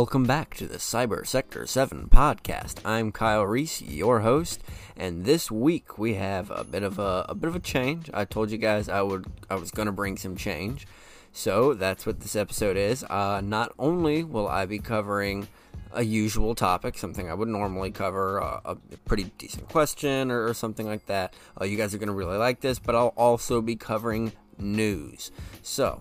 Welcome back to the Cyber Sector 7 podcast. I'm Kyle Reese, your host, and this week we have a bit of a, a bit of a change. I told you guys I would I was going to bring some change. So, that's what this episode is. Uh, not only will I be covering a usual topic, something I would normally cover, uh, a pretty decent question or, or something like that. Uh, you guys are going to really like this, but I'll also be covering news. So,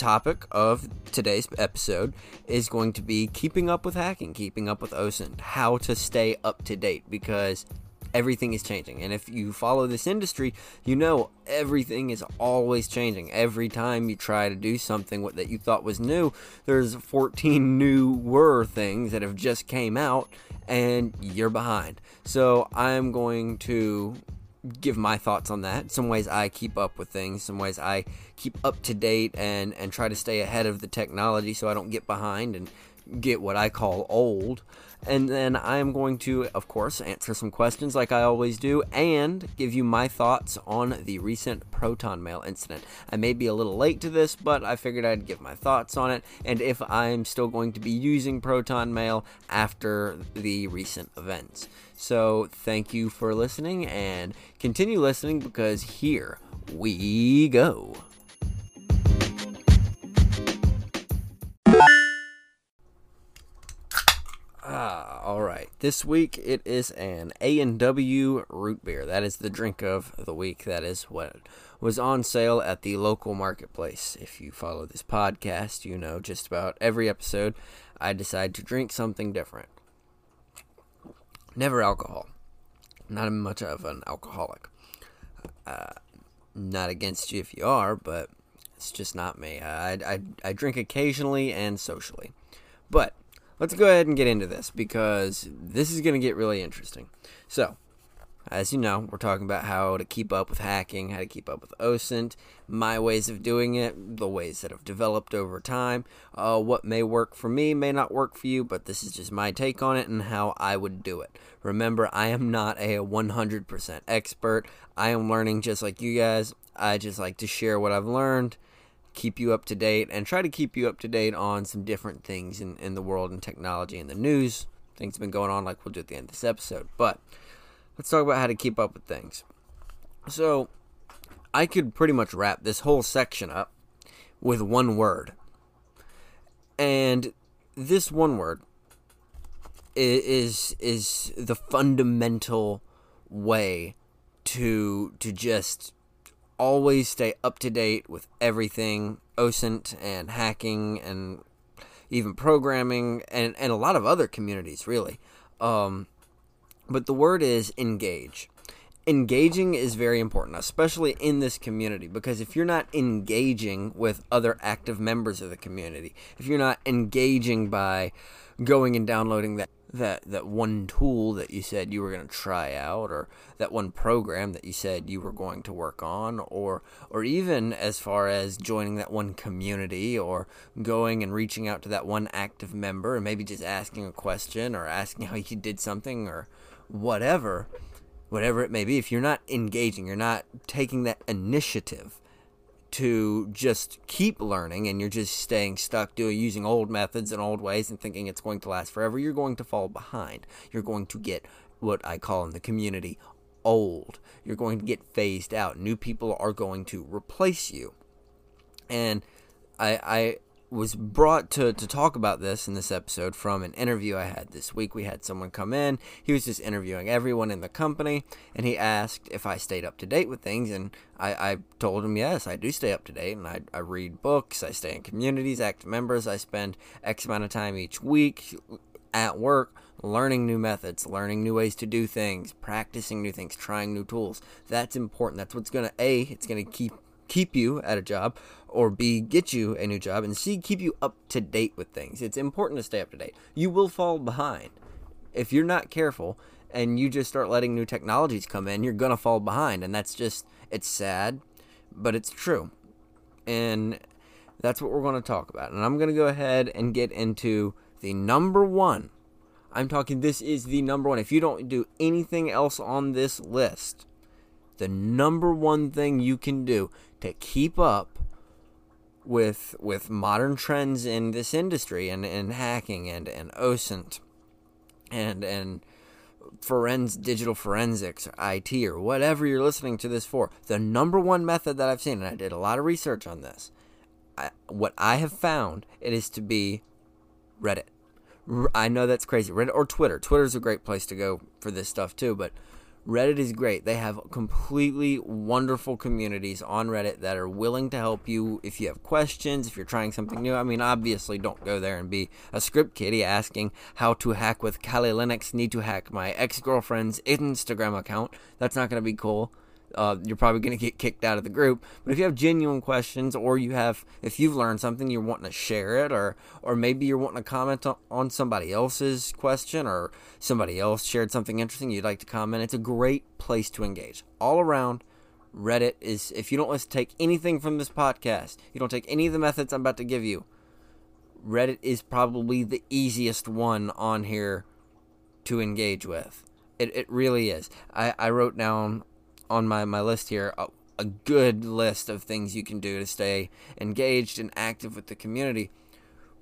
topic of today's episode is going to be keeping up with hacking, keeping up with OSINT, how to stay up to date because everything is changing. And if you follow this industry, you know everything is always changing. Every time you try to do something that you thought was new, there's 14 new newer things that have just came out and you're behind. So I'm going to give my thoughts on that. Some ways I keep up with things, some ways I keep up to date and and try to stay ahead of the technology so I don't get behind and get what I call old. And then I am going to, of course, answer some questions like I always do and give you my thoughts on the recent Proton Mail incident. I may be a little late to this, but I figured I'd give my thoughts on it and if I'm still going to be using Proton Mail after the recent events. So thank you for listening and continue listening because here we go. Ah, all right. This week it is an A&W root beer. That is the drink of the week. That is what was on sale at the local marketplace. If you follow this podcast, you know just about every episode I decide to drink something different. Never alcohol. Not much of an alcoholic. Uh, not against you if you are, but it's just not me. I, I, I drink occasionally and socially. But let's go ahead and get into this because this is going to get really interesting. So, as you know, we're talking about how to keep up with hacking, how to keep up with OSINT, my ways of doing it, the ways that have developed over time. Uh, what may work for me may not work for you, but this is just my take on it and how I would do it. Remember, I am not a 100% expert. I am learning just like you guys. I just like to share what I've learned keep you up to date and try to keep you up to date on some different things in, in the world and technology and the news. Things have been going on, like we'll do at the end of this episode. But let's talk about how to keep up with things. So, I could pretty much wrap this whole section up with one word. And this one word is is the fundamental way to to just always stay up to date with everything OSINT and hacking and even programming and, and a lot of other communities, really. Um, but the word is engage. Engaging is very important, especially in this community, because if you're not engaging with other active members of the community, if you're not engaging by going and downloading that that that one tool that you said you were going to try out or that one program that you said you were going to work on or or even as far as joining that one community or going and reaching out to that one active member and maybe just asking a question or asking how you did something or whatever whatever it may be. If you're not engaging you're not taking that initiative to just keep learning and you're just staying stuck doing using old methods and old ways and thinking it's going to last forever, you're going to fall behind. You're going to get what I call in the community old. You're going to get phased out. New people are going to replace you. And I I was brought to, to talk about this in this episode from an interview I had this week. We had someone come in. He was just interviewing everyone in the company, and he asked if I stayed up to date with things. And I, I told him, yes, I do stay up to date. And I, I read books, I stay in communities, active members. I spend X amount of time each week at work learning new methods, learning new ways to do things, practicing new things, trying new tools. That's important. That's what's going to, A, it's going to keep keep you at a job, or B, get you a new job, and C, keep you up to date with things. It's important to stay up to date. You will fall behind. If you're not careful and you just start letting new technologies come in, you're going to fall behind. And that's just, it's sad, but it's true. And that's what we're going to talk about. And I'm going to go ahead and get into the number one. I'm talking, this is the number one. If you don't do anything else on this list, the number one thing you can do to keep up with with modern trends in this industry and, and hacking and, and OSINT and and forens digital forensics or IT or whatever you're listening to this for. The number one method that I've seen, and I did a lot of research on this, I, what I have found it is to be Reddit. I know that's crazy. Reddit or Twitter. Twitter's a great place to go for this stuff too, but Reddit is great. They have completely wonderful communities on Reddit that are willing to help you if you have questions, if you're trying something new. I mean, obviously, don't go there and be a script kiddie asking how to hack with Kali Linux, need to hack my ex girlfriend's Instagram account. That's not going to be cool uh, you're probably going to get kicked out of the group. But if you have genuine questions, or you have, if you've learned something, you're wanting to share it, or or maybe you're wanting to comment on on somebody else's question, or somebody else shared something interesting, you'd like to comment. It's a great place to engage. All around, Reddit is. If you don't take anything from this podcast, you don't take any of the methods I'm about to give you. Reddit is probably the easiest one on here to engage with. It, it really is. I, I wrote down on my, my list here a, a good list of things you can do to stay engaged and active with the community.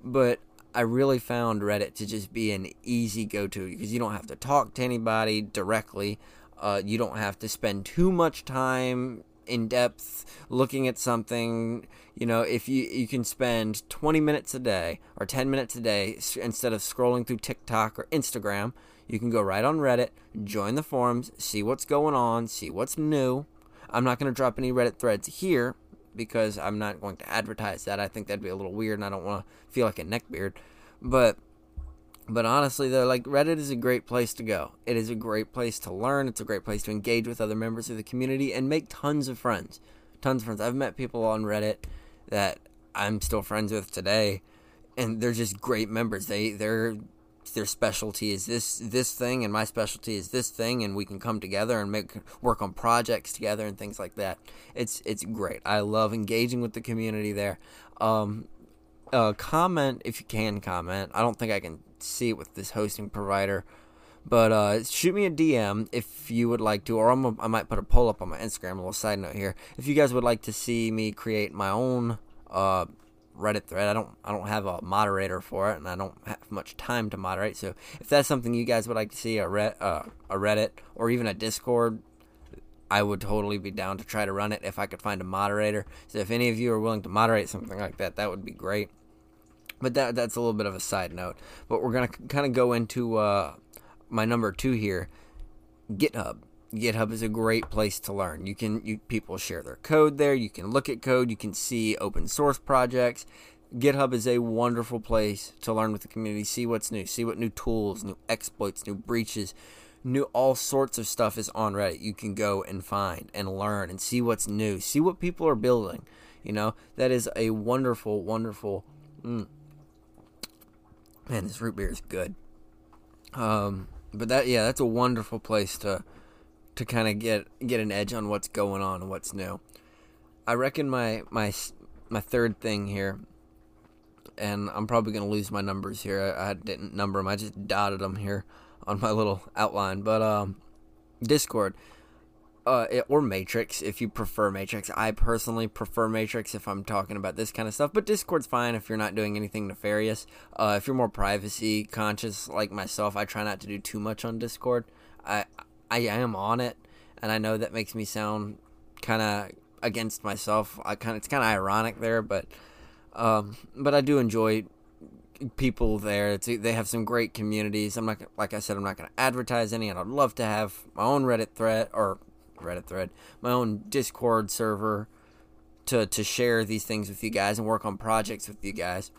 But I really found Reddit to just be an easy go to because you don't have to talk to anybody directly. Uh, you don't have to spend too much time in depth looking at something. You know, if you you can spend 20 minutes a day or 10 minutes a day instead of scrolling through TikTok or Instagram, you can go right on Reddit, join the forums, see what's going on, see what's new. I'm not going to drop any Reddit threads here because I'm not going to advertise that. I think that'd be a little weird and I don't want to feel like a neckbeard. But but honestly though, like Reddit is a great place to go. It is a great place to learn, it's a great place to engage with other members of the community and make tons of friends. Tons of friends. I've met people on Reddit that I'm still friends with today and they're just great members. They they're their specialty is this this thing and my specialty is this thing and we can come together and make work on projects together and things like that. It's it's great. I love engaging with the community there. Um, uh, comment if you can comment. I don't think i can see it with this hosting provider but uh, shoot me a DM if you would like to, or I'm a, i might put a poll up on my Instagram. A little side note here: if you guys would like to see me create my own uh, Reddit thread. I don't I don't have a moderator for it, and I don't have much time to moderate. So if that's something you guys would like to see, a Red, uh, a Reddit or even a Discord, I would totally be down to try to run it if I could find a moderator. So if any of you are willing to moderate something like that, that would be great. But that that's a little bit of a side note. But we're gonna kind of go into uh, my number two here, GitHub. GitHub is a great place to learn. You can you people share their code there. You can look at code. You can see open source projects. GitHub is a wonderful place to learn with the community, see what's new, see what new tools, new exploits, new breaches, new all sorts of stuff is on Reddit. You can go and find and learn and see what's new, see what people are building. You know that is a wonderful, wonderful. Mm. Man, this root beer is good. Um, but that yeah, that's a wonderful place to to kind of get get an edge on what's going on and what's new. I reckon my my my third thing here, and I'm probably gonna lose my numbers here. I, I didn't number them. I just dotted them here on my little outline. But um, Discord. Uh, or Matrix if you prefer Matrix. I personally prefer Matrix if I'm talking about this kind of stuff, but Discord's fine if you're not doing anything nefarious. Uh, if you're more privacy conscious like myself, I try not to do too much on Discord. I I am on it, and I know that makes me sound kind of against myself. I kind of it's kind of ironic there, but um, but I do enjoy people there. It's, they have some great communities. I'm not like I said, I'm not going to advertise any, and I'd love to have my own Reddit thread or Reddit thread, my own Discord server to to share these things with you guys and work on projects with you guys.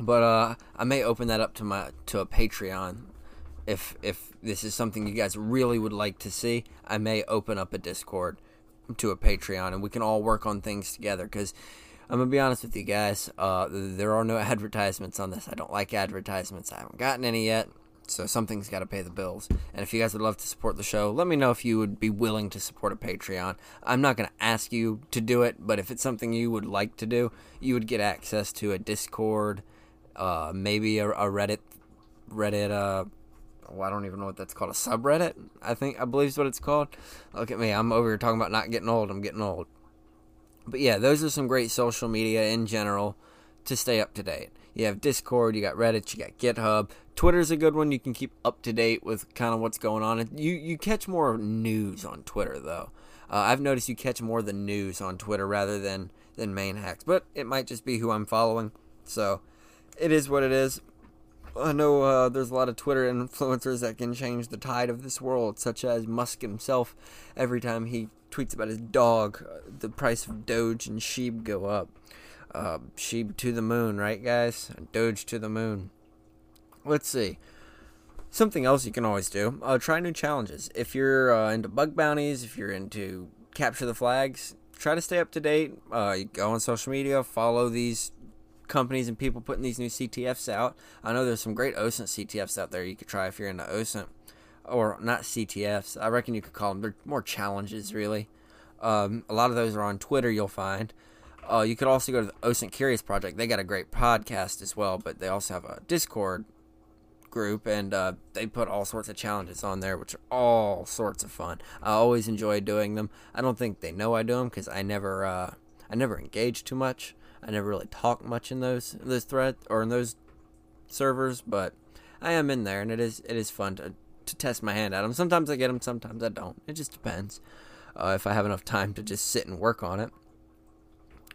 But uh, I may open that up to my to a Patreon if if this is something you guys really would like to see, I may open up a Discord to a Patreon and we can all work on things together because I'm gonna be honest with you guys. Uh, there are no advertisements on this. I don't like advertisements. I haven't gotten any yet, so something's got to pay the bills. And if you guys would love to support the show, let me know if you would be willing to support a Patreon. I'm not gonna ask you to do it, but if it's something you would like to do, you would get access to a Discord, uh, maybe a, a Reddit, Reddit. Uh, well, I don't even know what that's called. A subreddit, I think, I believe is what it's called. Look at me. I'm over here talking about not getting old. I'm getting old. But yeah, those are some great social media in general to stay up to date. You have Discord, you got Reddit, you got GitHub. Twitter's a good one. You can keep up to date with kind of what's going on. You you catch more news on Twitter though. Uh, I've noticed you catch more the news on Twitter rather than than main hacks, but it might just be who I'm following. So it is what it is. I know uh, there's a lot of Twitter influencers that can change the tide of this world, such as Musk himself. Every time he tweets about his dog, uh, the price of Doge and Shib go up. Uh, Shib to the moon, right, guys? Doge to the moon. Let's see. Something else you can always do: uh, try new challenges. If you're uh, into bug bounties, if you're into capture the flags, try to stay up to date. Uh, go on social media, follow these companies and people putting these new CTFs out. I know there's some great OSINT CTFs out there you could try if you're into OSINT. Or not CTFs. I reckon you could call them. They're more challenges, really. Um, a lot of those are on Twitter, you'll find. Uh, you could also go to the OSINT Curious Project. They got a great podcast as well, but they also have a Discord group, and uh, they put all sorts of challenges on there, which are all sorts of fun. I always enjoy doing them. I don't think they know I do them because I never, uh, I never engage too much. I never really talk much in those those threads or in those servers, but I am in there, and it is it is fun to to test my hand at them. Sometimes I get them, sometimes I don't. It just depends uh, if I have enough time to just sit and work on it.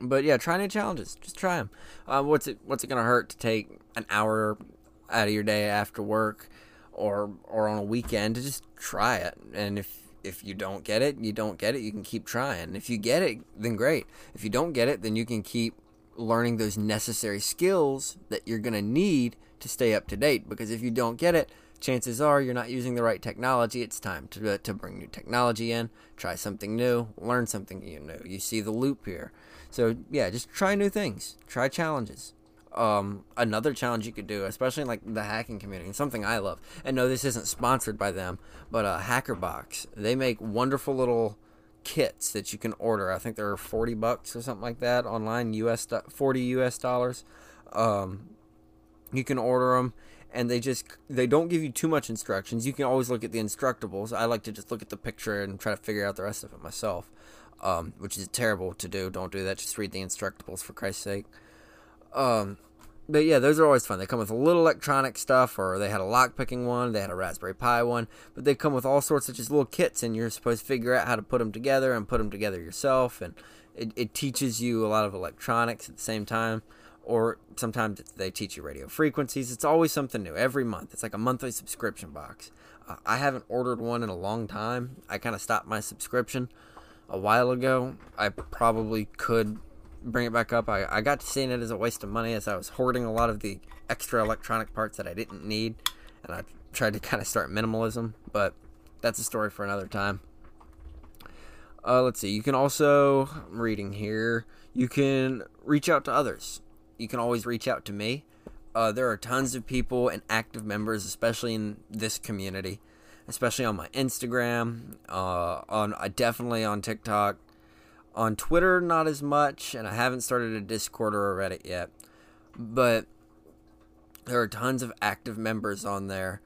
But yeah, try new challenges. Just try them. Uh, what's it What's it gonna hurt to take an hour out of your day after work, or or on a weekend to just try it? And if if you don't get it, you don't get it. You can keep trying. If you get it, then great. If you don't get it, then you can keep learning those necessary skills that you're going to need to stay up to date. Because if you don't get it, chances are you're not using the right technology. It's time to, uh, to bring new technology in, try something new, learn something new. You see the loop here. So, yeah, just try new things, try challenges. Um, another challenge you could do, especially in like the hacking community, something I love. And no, this isn't sponsored by them, but uh, HackerBox. They make wonderful little kits that you can order. I think they're 40 bucks or something like that online, US 40 US dollars. Um, you can order them and they just they don't give you too much instructions. You can always look at the instructables. I like to just look at the picture and try to figure out the rest of it myself. Um, which is terrible to do. Don't do that. Just read the instructables for Christ's sake. Um, but yeah, those are always fun. They come with a little electronic stuff, or they had a lock picking one, they had a Raspberry Pi one, but they come with all sorts of just little kits, and you're supposed to figure out how to put them together and put them together yourself. And it, it teaches you a lot of electronics at the same time, or sometimes they teach you radio frequencies. It's always something new every month. It's like a monthly subscription box. Uh, I haven't ordered one in a long time. I kind of stopped my subscription a while ago. I probably could bring it back up. I, I got to seeing it as a waste of money as I was hoarding a lot of the extra electronic parts that I didn't need, and I tried to kind of start minimalism, but that's a story for another time. Uh, let's see. You can also, I'm reading here, you can reach out to others. You can always reach out to me. Uh, there are tons of people and active members, especially in this community, especially on my Instagram, uh, on uh, definitely on TikTok, on Twitter, not as much, and I haven't started a Discord or a Reddit yet. But there are tons of active members on there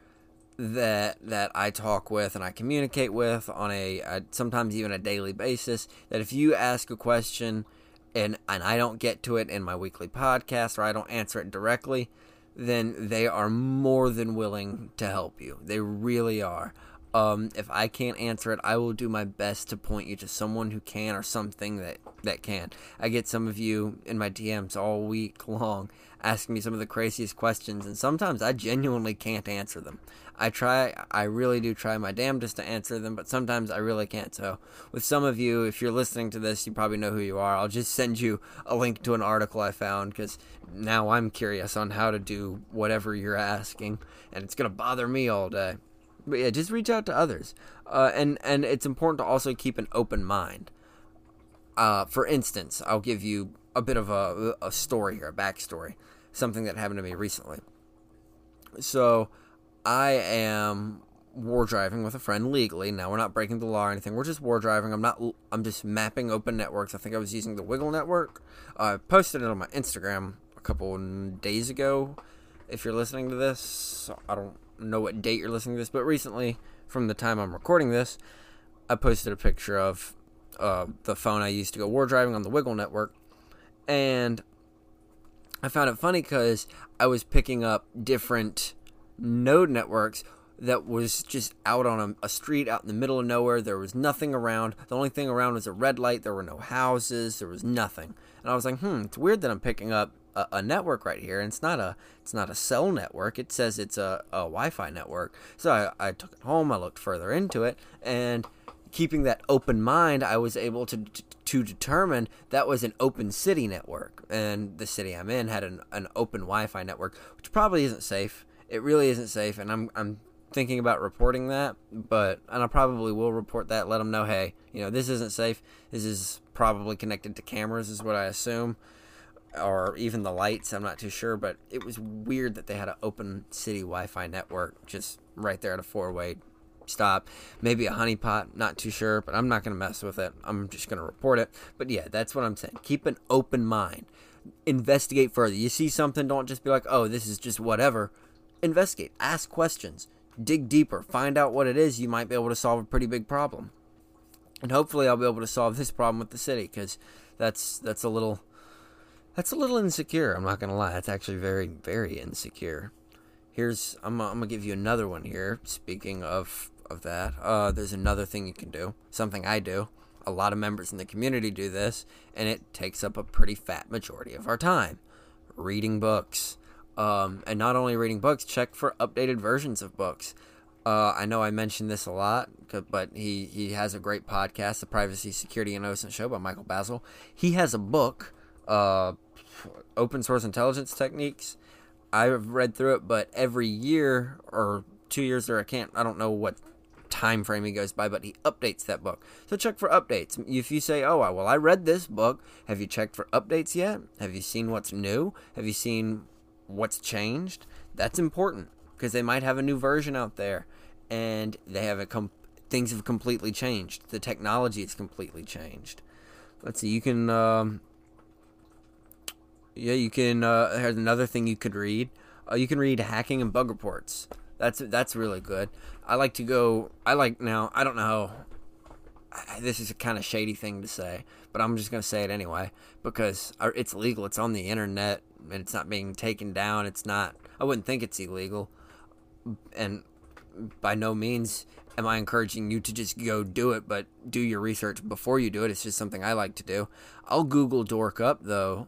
that that I talk with and I communicate with on a, a, sometimes even a daily basis. That if you ask a question and and I don't get to it in my weekly podcast or I don't answer it directly, then they are more than willing to help you. They really are. Um, if I can't answer it, I will do my best to point you to someone who can or something that, that can. I get some of you in my DMs all week long asking me some of the craziest questions, and sometimes I genuinely can't answer them. I try, I really do try my damnedest to answer them, but sometimes I really can't. So, with some of you, if you're listening to this, you probably know who you are. I'll just send you a link to an article I found because now I'm curious on how to do whatever you're asking, and it's going to bother me all day. But yeah, just reach out to others, uh, and and it's important to also keep an open mind. Uh, for instance, I'll give you a bit of a, a story here, a backstory, something that happened to me recently. So, I am war driving with a friend legally. Now we're not breaking the law or anything. We're just war driving. I'm not. I'm just mapping open networks. I think I was using the WiGLE network. I uh, posted it on my Instagram a couple days ago. If you're listening to this, I don't know what date you're listening to this, but recently, from the time I'm recording this, I posted a picture of uh, the phone I used to go war driving on the WiGLE network, and I found it funny because I was picking up different node networks that was just out on a, a, street out in the middle of nowhere. There was nothing around. The only thing around was a red light. There were no houses. There was nothing. And I was like, hmm, it's weird that I'm picking up a, a network right here. And it's not a it's not a cell network. It says it's a, a Wi-Fi network. So I, I took it home. I looked further into it, and keeping that open mind, I was able to to determine that was an open city network, and the city I'm in had an, an open Wi-Fi network, which probably isn't safe. It really isn't safe, and I'm I'm thinking about reporting that, but and I probably will report that. Let them know, hey, you know, this isn't safe. This is probably connected to cameras, is what I assume, or even the lights. I'm not too sure, but it was weird that they had an open city Wi-Fi network just right there at a four-way stop. Maybe a honeypot, not too sure, but I'm not going to mess with it. I'm just going to report it. But yeah, that's what I'm saying. Keep an open mind. Investigate further. You see something, don't just be like, oh, this is just whatever. Investigate. Ask questions dig deeper, find out what it is, you might be able to solve a pretty big problem. And hopefully I'll be able to solve this problem with the city cuz that's that's a little that's a little insecure, I'm not going to lie. That's actually very very insecure. Here's I'm I'm going to give you another one here speaking of of that. Uh there's another thing you can do, something I do. A lot of members in the community do this, and it takes up a pretty fat majority of our time. Reading books. Um, and not only reading books, check for updated versions of books. Uh, I know I mentioned this a lot, but he, he has a great podcast, The Privacy, Security, and OSINT Show by Michael Bazzell. He has a book, uh, Open Source Intelligence Techniques. I've read through it, but every year or two years, or I can't, I don't know what time frame he goes by, but he updates that book. So check for updates. If you say, "Oh, well, I read this book," have you checked for updates yet? Have you seen what's new? Have you seen what's changed, that's important because they might have a new version out there and they have a com- things have completely changed. The technology has completely changed. Let's see, you can um, yeah, you can uh, there's another thing you could read. Uh, you can read hacking and bug reports. That's that's really good. I like to go I like now, I don't know this is a kind of shady thing to say, but I'm just to say it anyway because it's legal. It's on the internet and it's not being taken down. It's not. I wouldn't think it's illegal, and by no means am I encouraging you to just go do it. But do your research before you do it. It's just something I like to do. I'll Google dork up though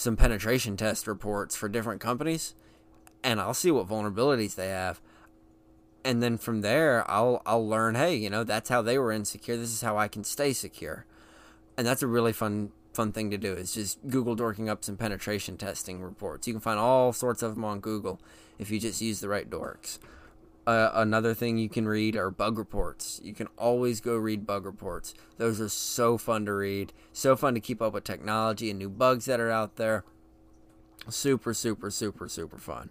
some penetration test reports for different companies, and I'll see what vulnerabilities they have. And then from there, I'll I'll learn. Hey, you know that's how they were insecure. This is how I can stay secure, and that's a really fun fun thing to do is just Google dorking up some penetration testing reports. You can find all sorts of them on Google if you just use the right dorks. Uh, another thing you can read are bug reports. You can always go read bug reports. Those are so fun to read, so fun to keep up with technology and new bugs that are out there. Super, super, super, super fun.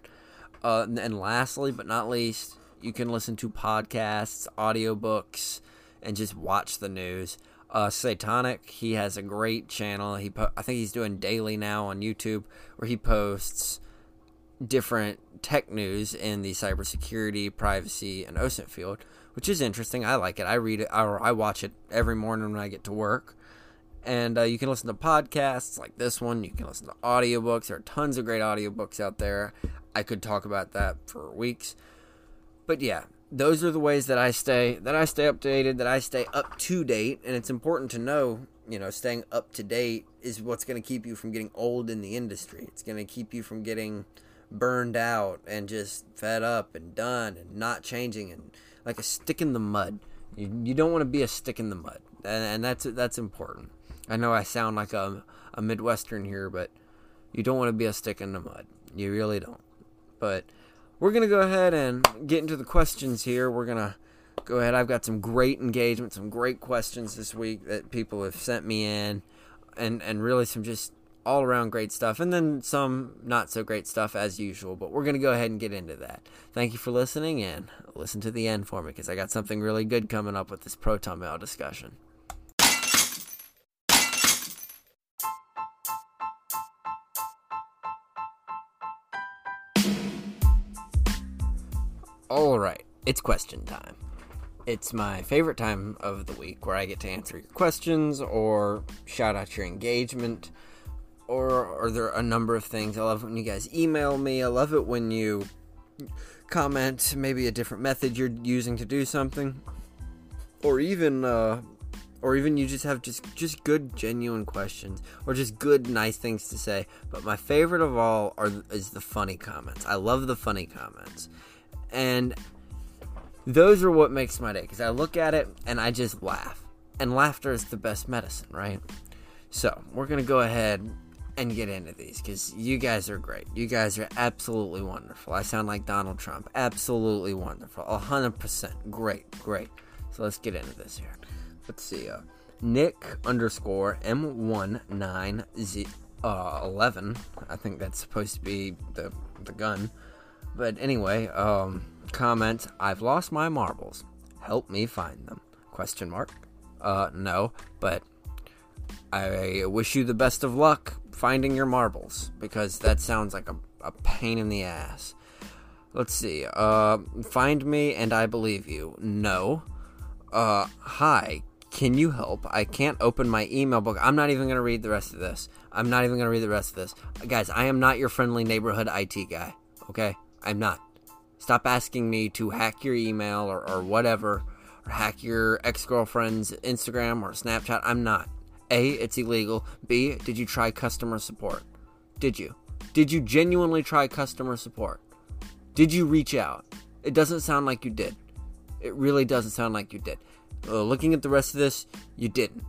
Uh, and lastly, but not least, you can listen to podcasts, audiobooks, and just watch the news uh, Seytonic. He has a great channel. He po- I think he's doing daily now on YouTube where he posts different tech news in the cybersecurity, privacy, and OSINT field, which is interesting. I like it. I read it or I watch it every morning when I get to work. And uh, you can listen to podcasts like this one. You can listen to audiobooks. There are tons of great audiobooks out there. I could talk about that for weeks. But yeah, those are the ways that I stay that I stay updated, that I stay up to date, and it's important to know, you know, staying up to date is what's going to keep you from getting old in the industry. It's going to keep you from getting burned out and just fed up and done and not changing and like a stick in the mud. You, you don't want to be a stick in the mud, and, and that's that's important. I know I sound like a a Midwestern here, but you don't want to be a stick in the mud. You really don't. But we're going to go ahead and get into the questions here. We're going to go ahead. I've got some great engagement, some great questions this week that people have sent me in, and, and really some just all around great stuff, and then some not so great stuff as usual. But we're going to go ahead and get into that. Thank you for listening, and listen to the end for me because I got something really good coming up with this Proton Mail discussion. All right, it's question time. It's my favorite time of the week where I get to answer your questions or shout out your engagement or are there a number of things. I love when you guys email me. I love it when you comment maybe a different method you're using to do something. Or even uh, or even you just have just just good genuine questions or just good nice things to say. But my favorite of all are is the funny comments. I love the funny comments. And those are what makes my day because i look at it and i just laugh. And laughter is the best medicine right? So we're gonna go ahead and get into these because you guys are great you guys are absolutely wonderful i sound like donald trump absolutely wonderful 100% great great so let's get into this here let's see, uh, Nick underscore M19Z11. I think that's supposed to be the, the gun. But anyway, um, comment, I've lost my marbles. Help me find them. Question mark. Uh, no, but I wish you the best of luck finding your marbles because that sounds like a, a pain in the ass. Let's see. Uh, find me and I believe you. No. Uh, hi. Can you help? I can't open my email book. I'm not even going to read the rest of this. I'm not even going to read the rest of this. Guys, I am not your friendly neighborhood IT guy. Okay? I'm not. Stop asking me to hack your email or, or whatever, or hack your ex girlfriend's Instagram or Snapchat. I'm not. A, it's illegal. B, did you try customer support? Did you? Did you genuinely try customer support? Did you reach out? It doesn't sound like you did. It really doesn't sound like you did. Uh, looking at the rest of this, you didn't.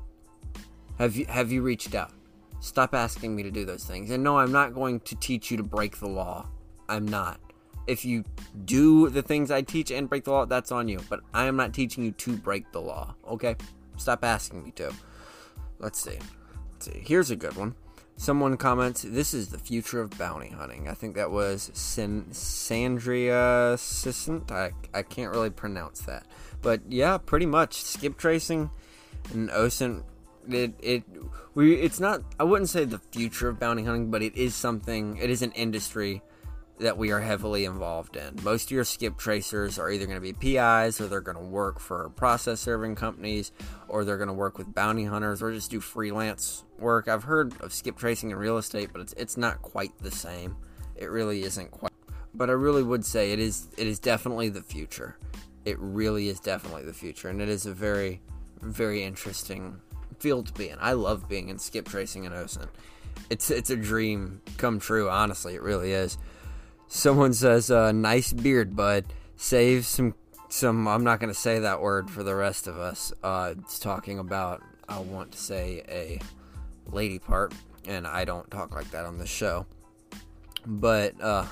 Have you have you reached out? Stop asking me to do those things. And no, I'm not going to teach you to break the law. I'm not. If you do the things I teach and break the law, that's on you. But I am not teaching you to break the law. Okay? Stop asking me to. Let's see. Let's see. Here's a good one. Someone comments, "This is the future of bounty hunting." I think that was Sin- Sandria Sissant. I I can't really pronounce that. But yeah, pretty much skip tracing and OSINT. It it we it's not. I wouldn't say the future of bounty hunting, but it is something. It is an industry that we are heavily involved in. Most of your skip tracers are either going to be PIs or they're going to work for process serving companies or they're going to work with bounty hunters or just do freelance work. I've heard of skip tracing in real estate, but it's it's not quite the same. It really isn't quite. But I really would say it is it is definitely the future it really is definitely the future, and it is a very, very interesting field to be in. I love being in skip tracing and OSINT. It's it's a dream come true. Honestly, it really is. Someone says, uh, "Nice beard, bud. Save some some." I'm not going to say that word for the rest of us. Uh, it's talking about. I want to say a lady part, and I don't talk like that on this show. But uh,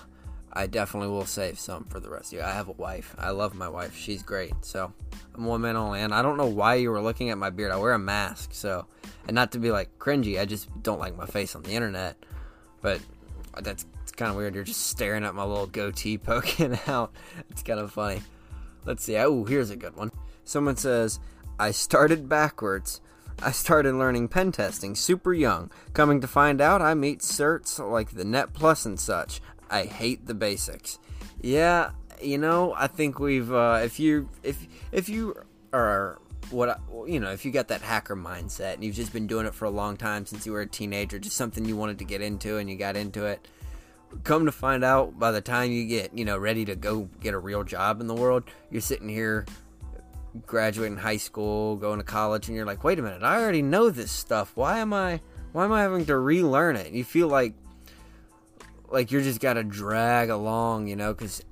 I definitely will save some for the rest of you. I have a wife. I love my wife. She's great. So I'm one man only. And I don't know why you were looking at my beard. I wear a mask. So, and not to be like cringy, I just don't like my face on the internet. But that's kind of weird. You're just staring at my little goatee poking out. It's kind of funny. Let's see. Oh, here's a good one. Someone says, I started backwards. I started learning pen testing super young. Coming to find out, I meet certs like the Net Plus and such. I hate the basics. Yeah, you know, I think we've uh, if you if if you are what you know, if you got that hacker mindset and you've just been doing it for a long time since you were a teenager, just something you wanted to get into and you got into it. Come to find out, by the time you get you know ready to go get a real job in the world, you're sitting here graduating high school, going to college, and you're like, wait a minute, I already know this stuff. Why am I why am I having to relearn it? You feel like like you're just got to drag along, you know, because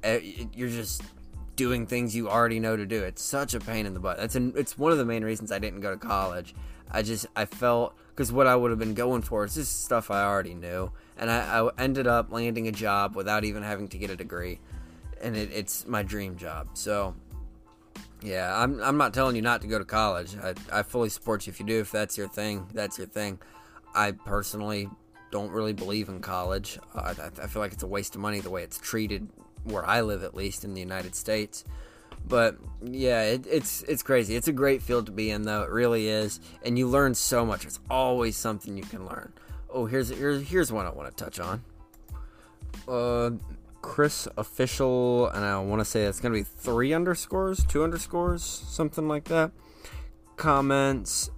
you're just doing things you already know to do. It's such a pain in the butt. That's an, it's one of the main reasons I didn't go to college. I just I felt because what I would have been going for is just stuff I already knew, and I, I ended up landing a job without even having to get a degree, and it, it's my dream job. So yeah, I'm I'm not telling you not to go to college. I I fully support you if you do. If that's your thing, that's your thing. I personally don't really believe in college. Uh, I, I, feel like it's a waste of money the way it's treated where I live, at least in the United States. But yeah, it, it's it's crazy. It's a great field to be in, though. It really is, and you learn so much. It's always something you can learn. Oh, here's here's here's one I want to touch on. Uh, Chris official, and I want to say it's to be three underscores, two underscores, something like that. Comments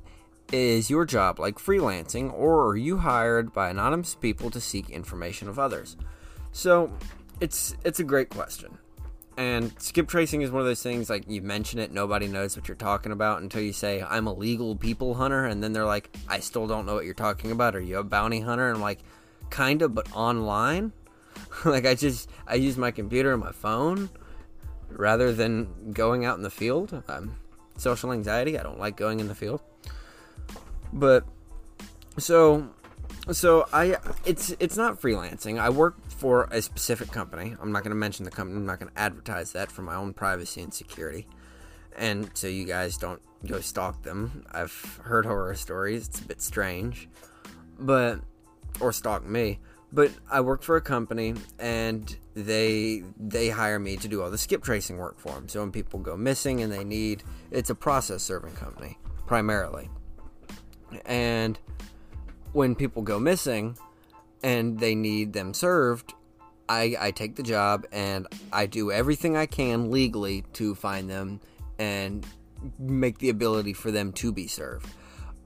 is your job like freelancing, or are you hired by anonymous people to seek information of others? So, it's it's a great question. And skip tracing is one of those things like you mention it, nobody knows what you're talking about until you say, I'm a legal people hunter. And then they're like, I still don't know what you're talking about. Are you a bounty hunter? And I'm like, kind of, but online. like, I just, I use my computer and my phone rather than going out in the field. Um, social anxiety. I don't like going in the field. But, so so I it's it's not freelancing. I work for a specific company. I'm not going to mention the company. I'm not going to advertise that for my own privacy and security. And so you guys don't go stalk them. I've heard horror stories. It's a bit strange. But or stalk me. But I work for a company and they they hire me to do all the skip tracing work for them. So when people go missing and they need it's a process serving company primarily. And when people go missing and they need them served, I, I take the job and I do everything I can legally to find them and make the ability for them to be served.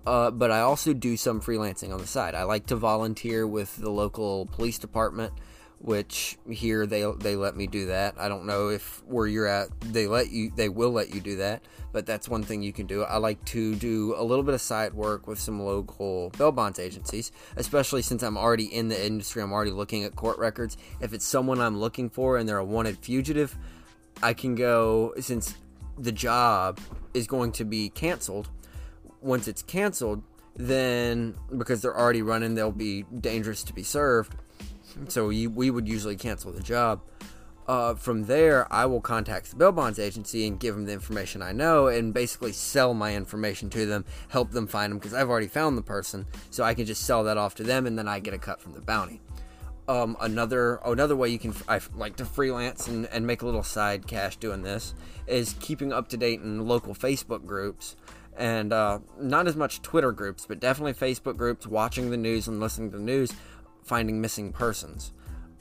Uh, but I also do some freelancing on the side. I like to volunteer with the local police department which here they they let me do that. I don't know if where you're at they let you they will let you do that, but that's one thing you can do. I like to do a little bit of side work with some local bail bonds agencies, especially since I'm already in the industry. I'm already looking at court records. If it's someone I'm looking for and they're a wanted fugitive, I can go since the job is going to be canceled. Once it's canceled, then because they're already running, they'll be dangerous to be served so we, we would usually cancel the job. Uh, from there, I will contact the bail bonds agency and give them the information I know and basically sell my information to them, help them find them because I've already found the person, so I can just sell that off to them and then I get a cut from the bounty. Um, another another way you can I like to freelance and, and make a little side cash doing this is keeping up to date in local Facebook groups and uh, not as much Twitter groups, but definitely Facebook groups, watching the news and listening to the news finding missing persons.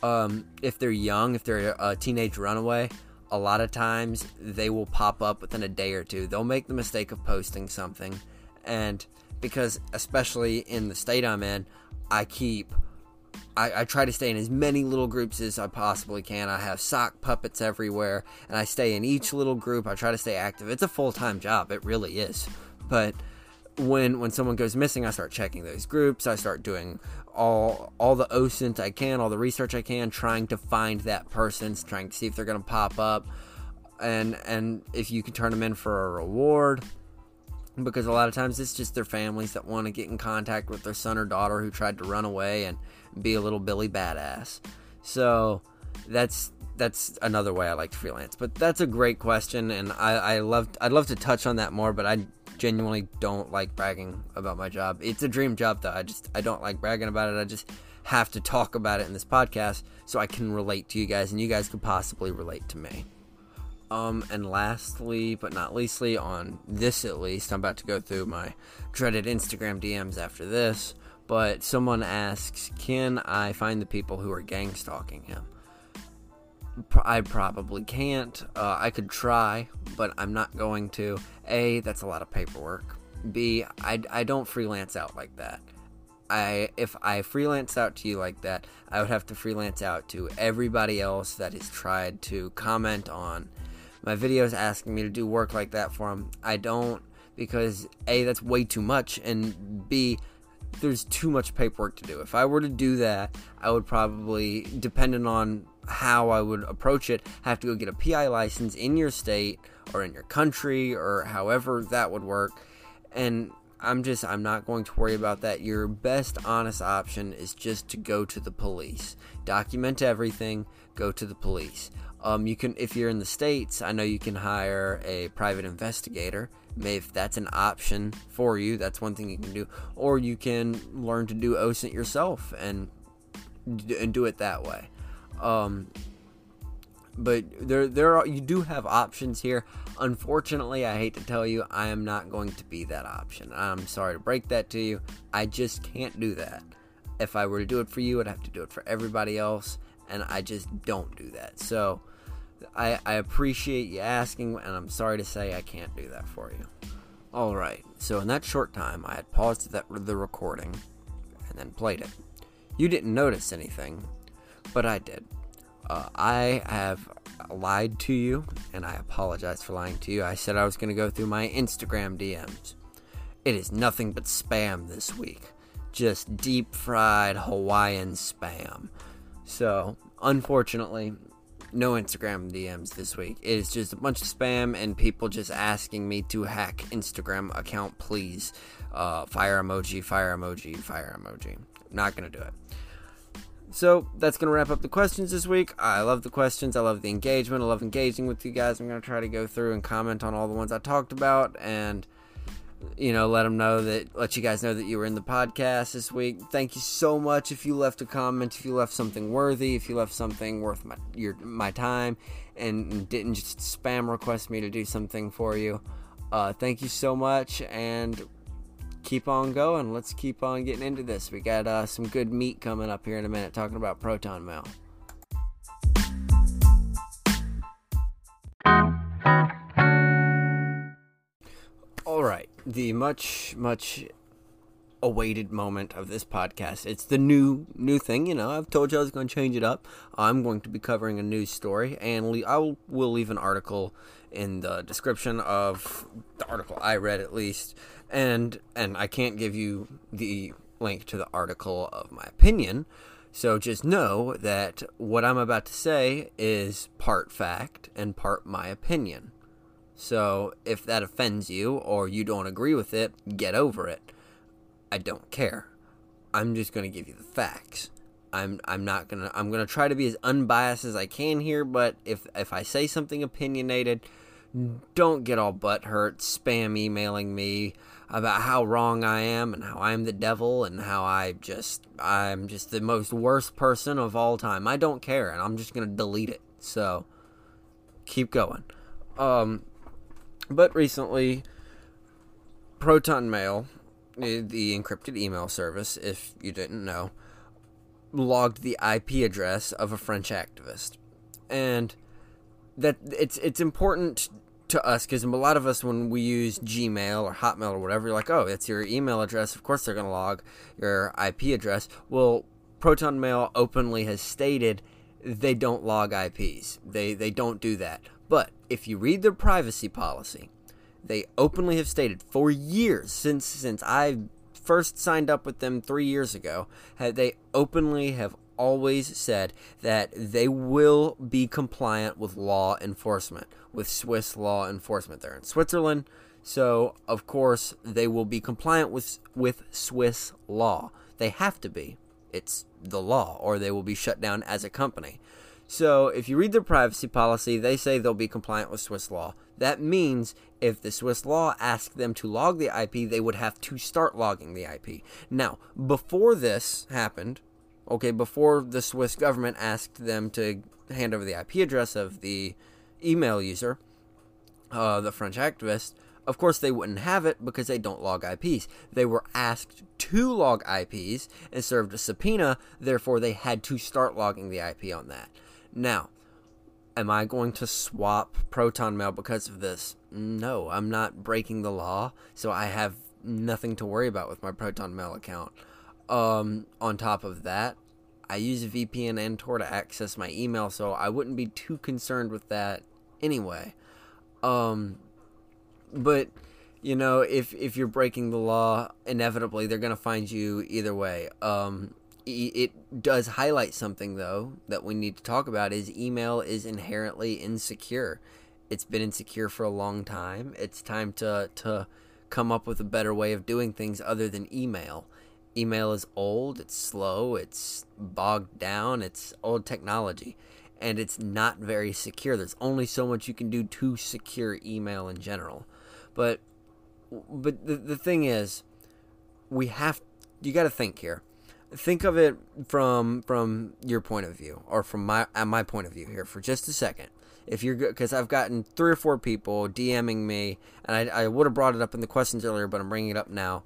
Um, if they're young, if they're a teenage runaway, a lot of times they will pop up within a day or two. They'll make the mistake of posting something, and because especially in the state I'm in, I keep I, I, try to stay in as many little groups as I possibly can. I have sock puppets everywhere, and I stay in each little group. I try to stay active. It's a full time job, it really is. But when when someone goes missing, I start checking those groups. I start doing all all the OSINT I can, all the research I can, trying to find that person, trying to see if they're to pop up, and and if you can turn them in for a reward. Because a lot of times it's just their families that want to get in contact with their son or daughter who tried to run away and be a little Billy badass. So that's that's another way I like to freelance. But that's a great question, and I, I love I'd love to touch on that more, but I genuinely don't like bragging about my job. It's a dream job though. I just I don't like bragging about it. I just have to talk about it in this podcast so I can relate to you guys and you guys could possibly relate to me. Um, and lastly, but not leastly, on this at least, I'm about to go through my dreaded Instagram DMs after this. But someone asks, Can I find the people who are gang stalking him? I probably can't. Uh, I could try, but I'm not going to. A, that's a lot of paperwork. B, I, I don't freelance out like that. I if I freelance out to you like that, I would have to freelance out to everybody else that has tried to comment on my videos asking me to do work like that for them. I don't because A, that's way too much, and B, there's too much paperwork to do. If I were to do that, I would probably, depending on how I would approach it, have to go get a PI license in your state or in your country or however that would work. And I'm just, I'm not going to worry about that. Your best honest option is just to go to the police. Document everything, go to the police. Um, you can, if you're in the States, I know you can hire a private investigator. If that's an option for you, that's one thing you can do. Or you can learn to do OSINT yourself and, and do it that way. Um, but there, there are you do have options here. Unfortunately, I hate to tell you, I am not going to be that option. I'm sorry to break that to you. I just can't do that. If I were to do it for you, I'd have to do it for everybody else, and I just don't do that. So I, I appreciate you asking, and I'm sorry to say I can't do that for you. All right, so in that short time, I had paused that, the recording and then played it. You didn't notice anything, but I did. Uh, I have lied to you, and I apologize for lying to you. I said I was going to go through my Instagram DMs. It is nothing but spam this week. Just deep fried Hawaiian spam. So, unfortunately, no Instagram DMs this week. It is just a bunch of spam and people just asking me to hack Instagram account, please. Uh, fire emoji, fire emoji, fire emoji. Not gonna do it. So that's gonna wrap up the questions this week. I love the questions. I love the engagement. I love engaging with you guys. I'm gonna try to go through and comment on all the ones I talked about and you know, let them know that, let you guys know that you were in the podcast this week. Thank you so much if you left a comment, if you left something worthy, if you left something worth my your my time, and didn't just spam request me to do something for you. Uh, thank you so much, and keep on going. Let's keep on getting into this. We got uh, some good meat coming up here in a minute, talking about proton mail. All right, the much much awaited moment of this podcast. It's the new new thing, you know. I've told you I was going to change it up. I'm going to be covering a news story, and I will, will leave an article in the description of the article I read at least, and and I can't give you the link to the article of my opinion. So just know that what I'm about to say is part fact and part my opinion. So if that offends you or you don't agree with it, get over it. I don't care. I'm just going to give you the facts. I'm I'm not going to I'm going to try to be as unbiased as I can here, but if if I say something opinionated, don't get all butthurt spam emailing me about how wrong I am and how I'm the devil and how I just I'm just the most worst person of all time. I don't care and I'm just going to delete it. So keep going. Um but recently, Proton Mail, the encrypted email service, if you didn't know, logged the IP address of a French activist, and that it's it's important to us because a lot of us when we use Gmail or Hotmail or whatever, you're like, oh, it's your email address. Of course, they're going to log your IP address. Well, Proton Mail openly has stated they don't log IPs. They they don't do that. But if you read their privacy policy, they openly have stated for years since since I first signed up with them 3 years ago, they openly have always said that they will be compliant with law enforcement, with Swiss law enforcement. They're in Switzerland, so of course they will be compliant with with Swiss law. They have to be. It's the law, or they will be shut down as a company. So if you read their privacy policy, they say they'll be compliant with Swiss law. That means if the Swiss law asked them to log the IP, they would have to start logging the IP. Now, before this happened, okay, before the Swiss government asked them to hand over the IP address of the email user, uh, the French activist, of course, they wouldn't have it because they don't log IPs. They were asked to log IPs and served a subpoena, therefore, they had to start logging the IP on that. Now, am I going to swap Proton Mail because of this? No, I'm not breaking the law, so I have nothing to worry about with my Proton Mail account. Um, on top of that, I use a VPN and Tor to access my email, so I wouldn't be too concerned with that anyway. Um, but you know, if if you're breaking the law, inevitably they're gonna find you either way. Um, it does highlight something though that we need to talk about is email is inherently insecure it's been insecure for a long time it's time to to come up with a better way of doing things other than email email is old it's slow it's bogged down it's old technology and it's not very secure. There's only so much you can do to secure email in general. But but the, the thing is we have you got to think here. Think of it from from your point of view or from my my point of view here for just a second. If you're good because i've gotten three or four people dming me and i, I would have brought it up in the questions earlier but i'm bringing it up now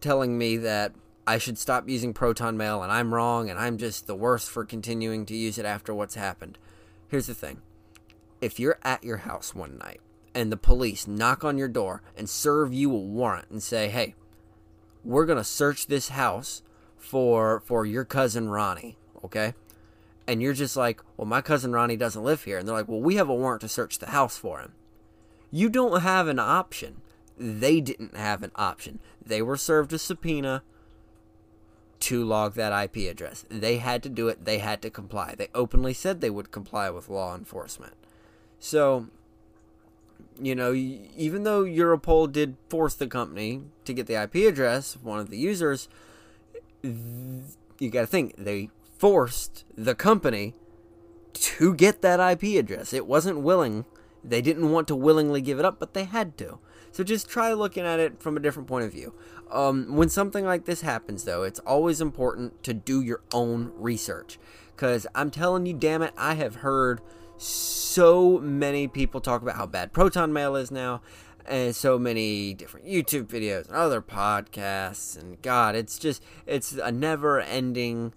telling me that I should stop using Proton Mail and I'm wrong and I'm just the worst for continuing to use it after what's happened. Here's the thing if you're at your house one night and the police knock on your door and serve you a warrant and say, hey, we're going to search this house for for your cousin Ronnie, okay? And you're just like, well, my cousin Ronnie doesn't live here. And they're like, well, we have a warrant to search the house for him. You don't have an option. They didn't have an option. They were served a subpoena to log that IP address. They had to do it. They had to comply. They openly said they would comply with law enforcement. So, you know, even though Europol did force the company to get the IP address of one of the users, you got to think they forced the company to get that IP address. It wasn't willing. They didn't want to willingly give it up, but they had to. So just try looking at it from a different point of view. Um, when something like this happens, though, it's always important to do your own research. Because I'm telling you, damn it, I have heard so many people talk about how bad Proton Mail is now, and so many different YouTube videos and other podcasts. And God, it's just, it's a never ending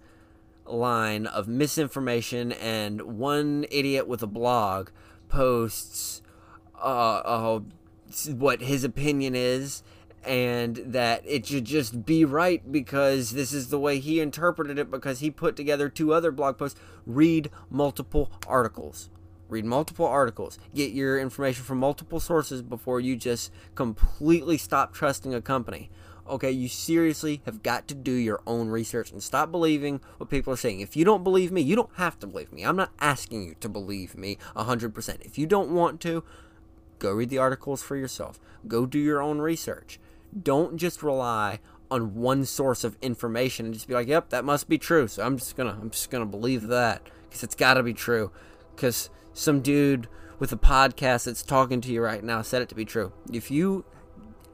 line of misinformation, and one idiot with a blog posts uh, uh, what his opinion is and that it should just be right because this is the way he interpreted it because he put together two other blog posts. Read multiple articles. Read multiple articles. Get your information from multiple sources before you just completely stop trusting a company. Okay, you seriously have got to do your own research and stop believing what people are saying. If you don't believe me, you don't have to believe me. I'm not asking you to believe me 100%. If you don't want to, Go read the articles for yourself. Go do your own research. Don't just rely on one source of information and just be like, "Yep, that must be true." So I'm just gonna I'm just gonna believe that because it's got to be true. Because some dude with a podcast that's talking to you right now said it to be true. If you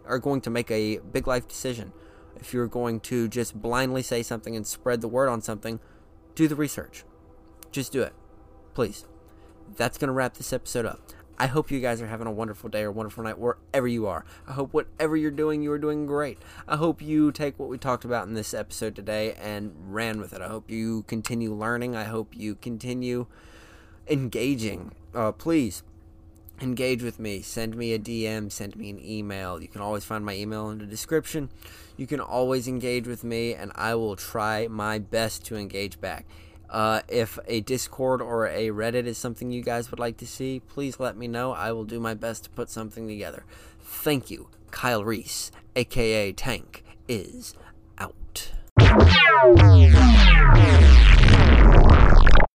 are going to make a big life decision, if you're going to just blindly say something and spread the word on something, do the research. Just do it, please. That's gonna wrap this episode up. I hope you guys are having a wonderful day or wonderful night wherever you are. I hope whatever you're doing, you are doing great. I hope you take what we talked about in this episode today and ran with it. I hope you continue learning. I hope you continue engaging. Uh, please engage with me. Send me a DM, send me an email. You can always find my email in the description. You can always engage with me, and I will try my best to engage back. Uh, if a Discord or a Reddit is something you guys would like to see, please let me know. I will do my best to put something together. Thank you. Kyle Reese, aka Tank, is out.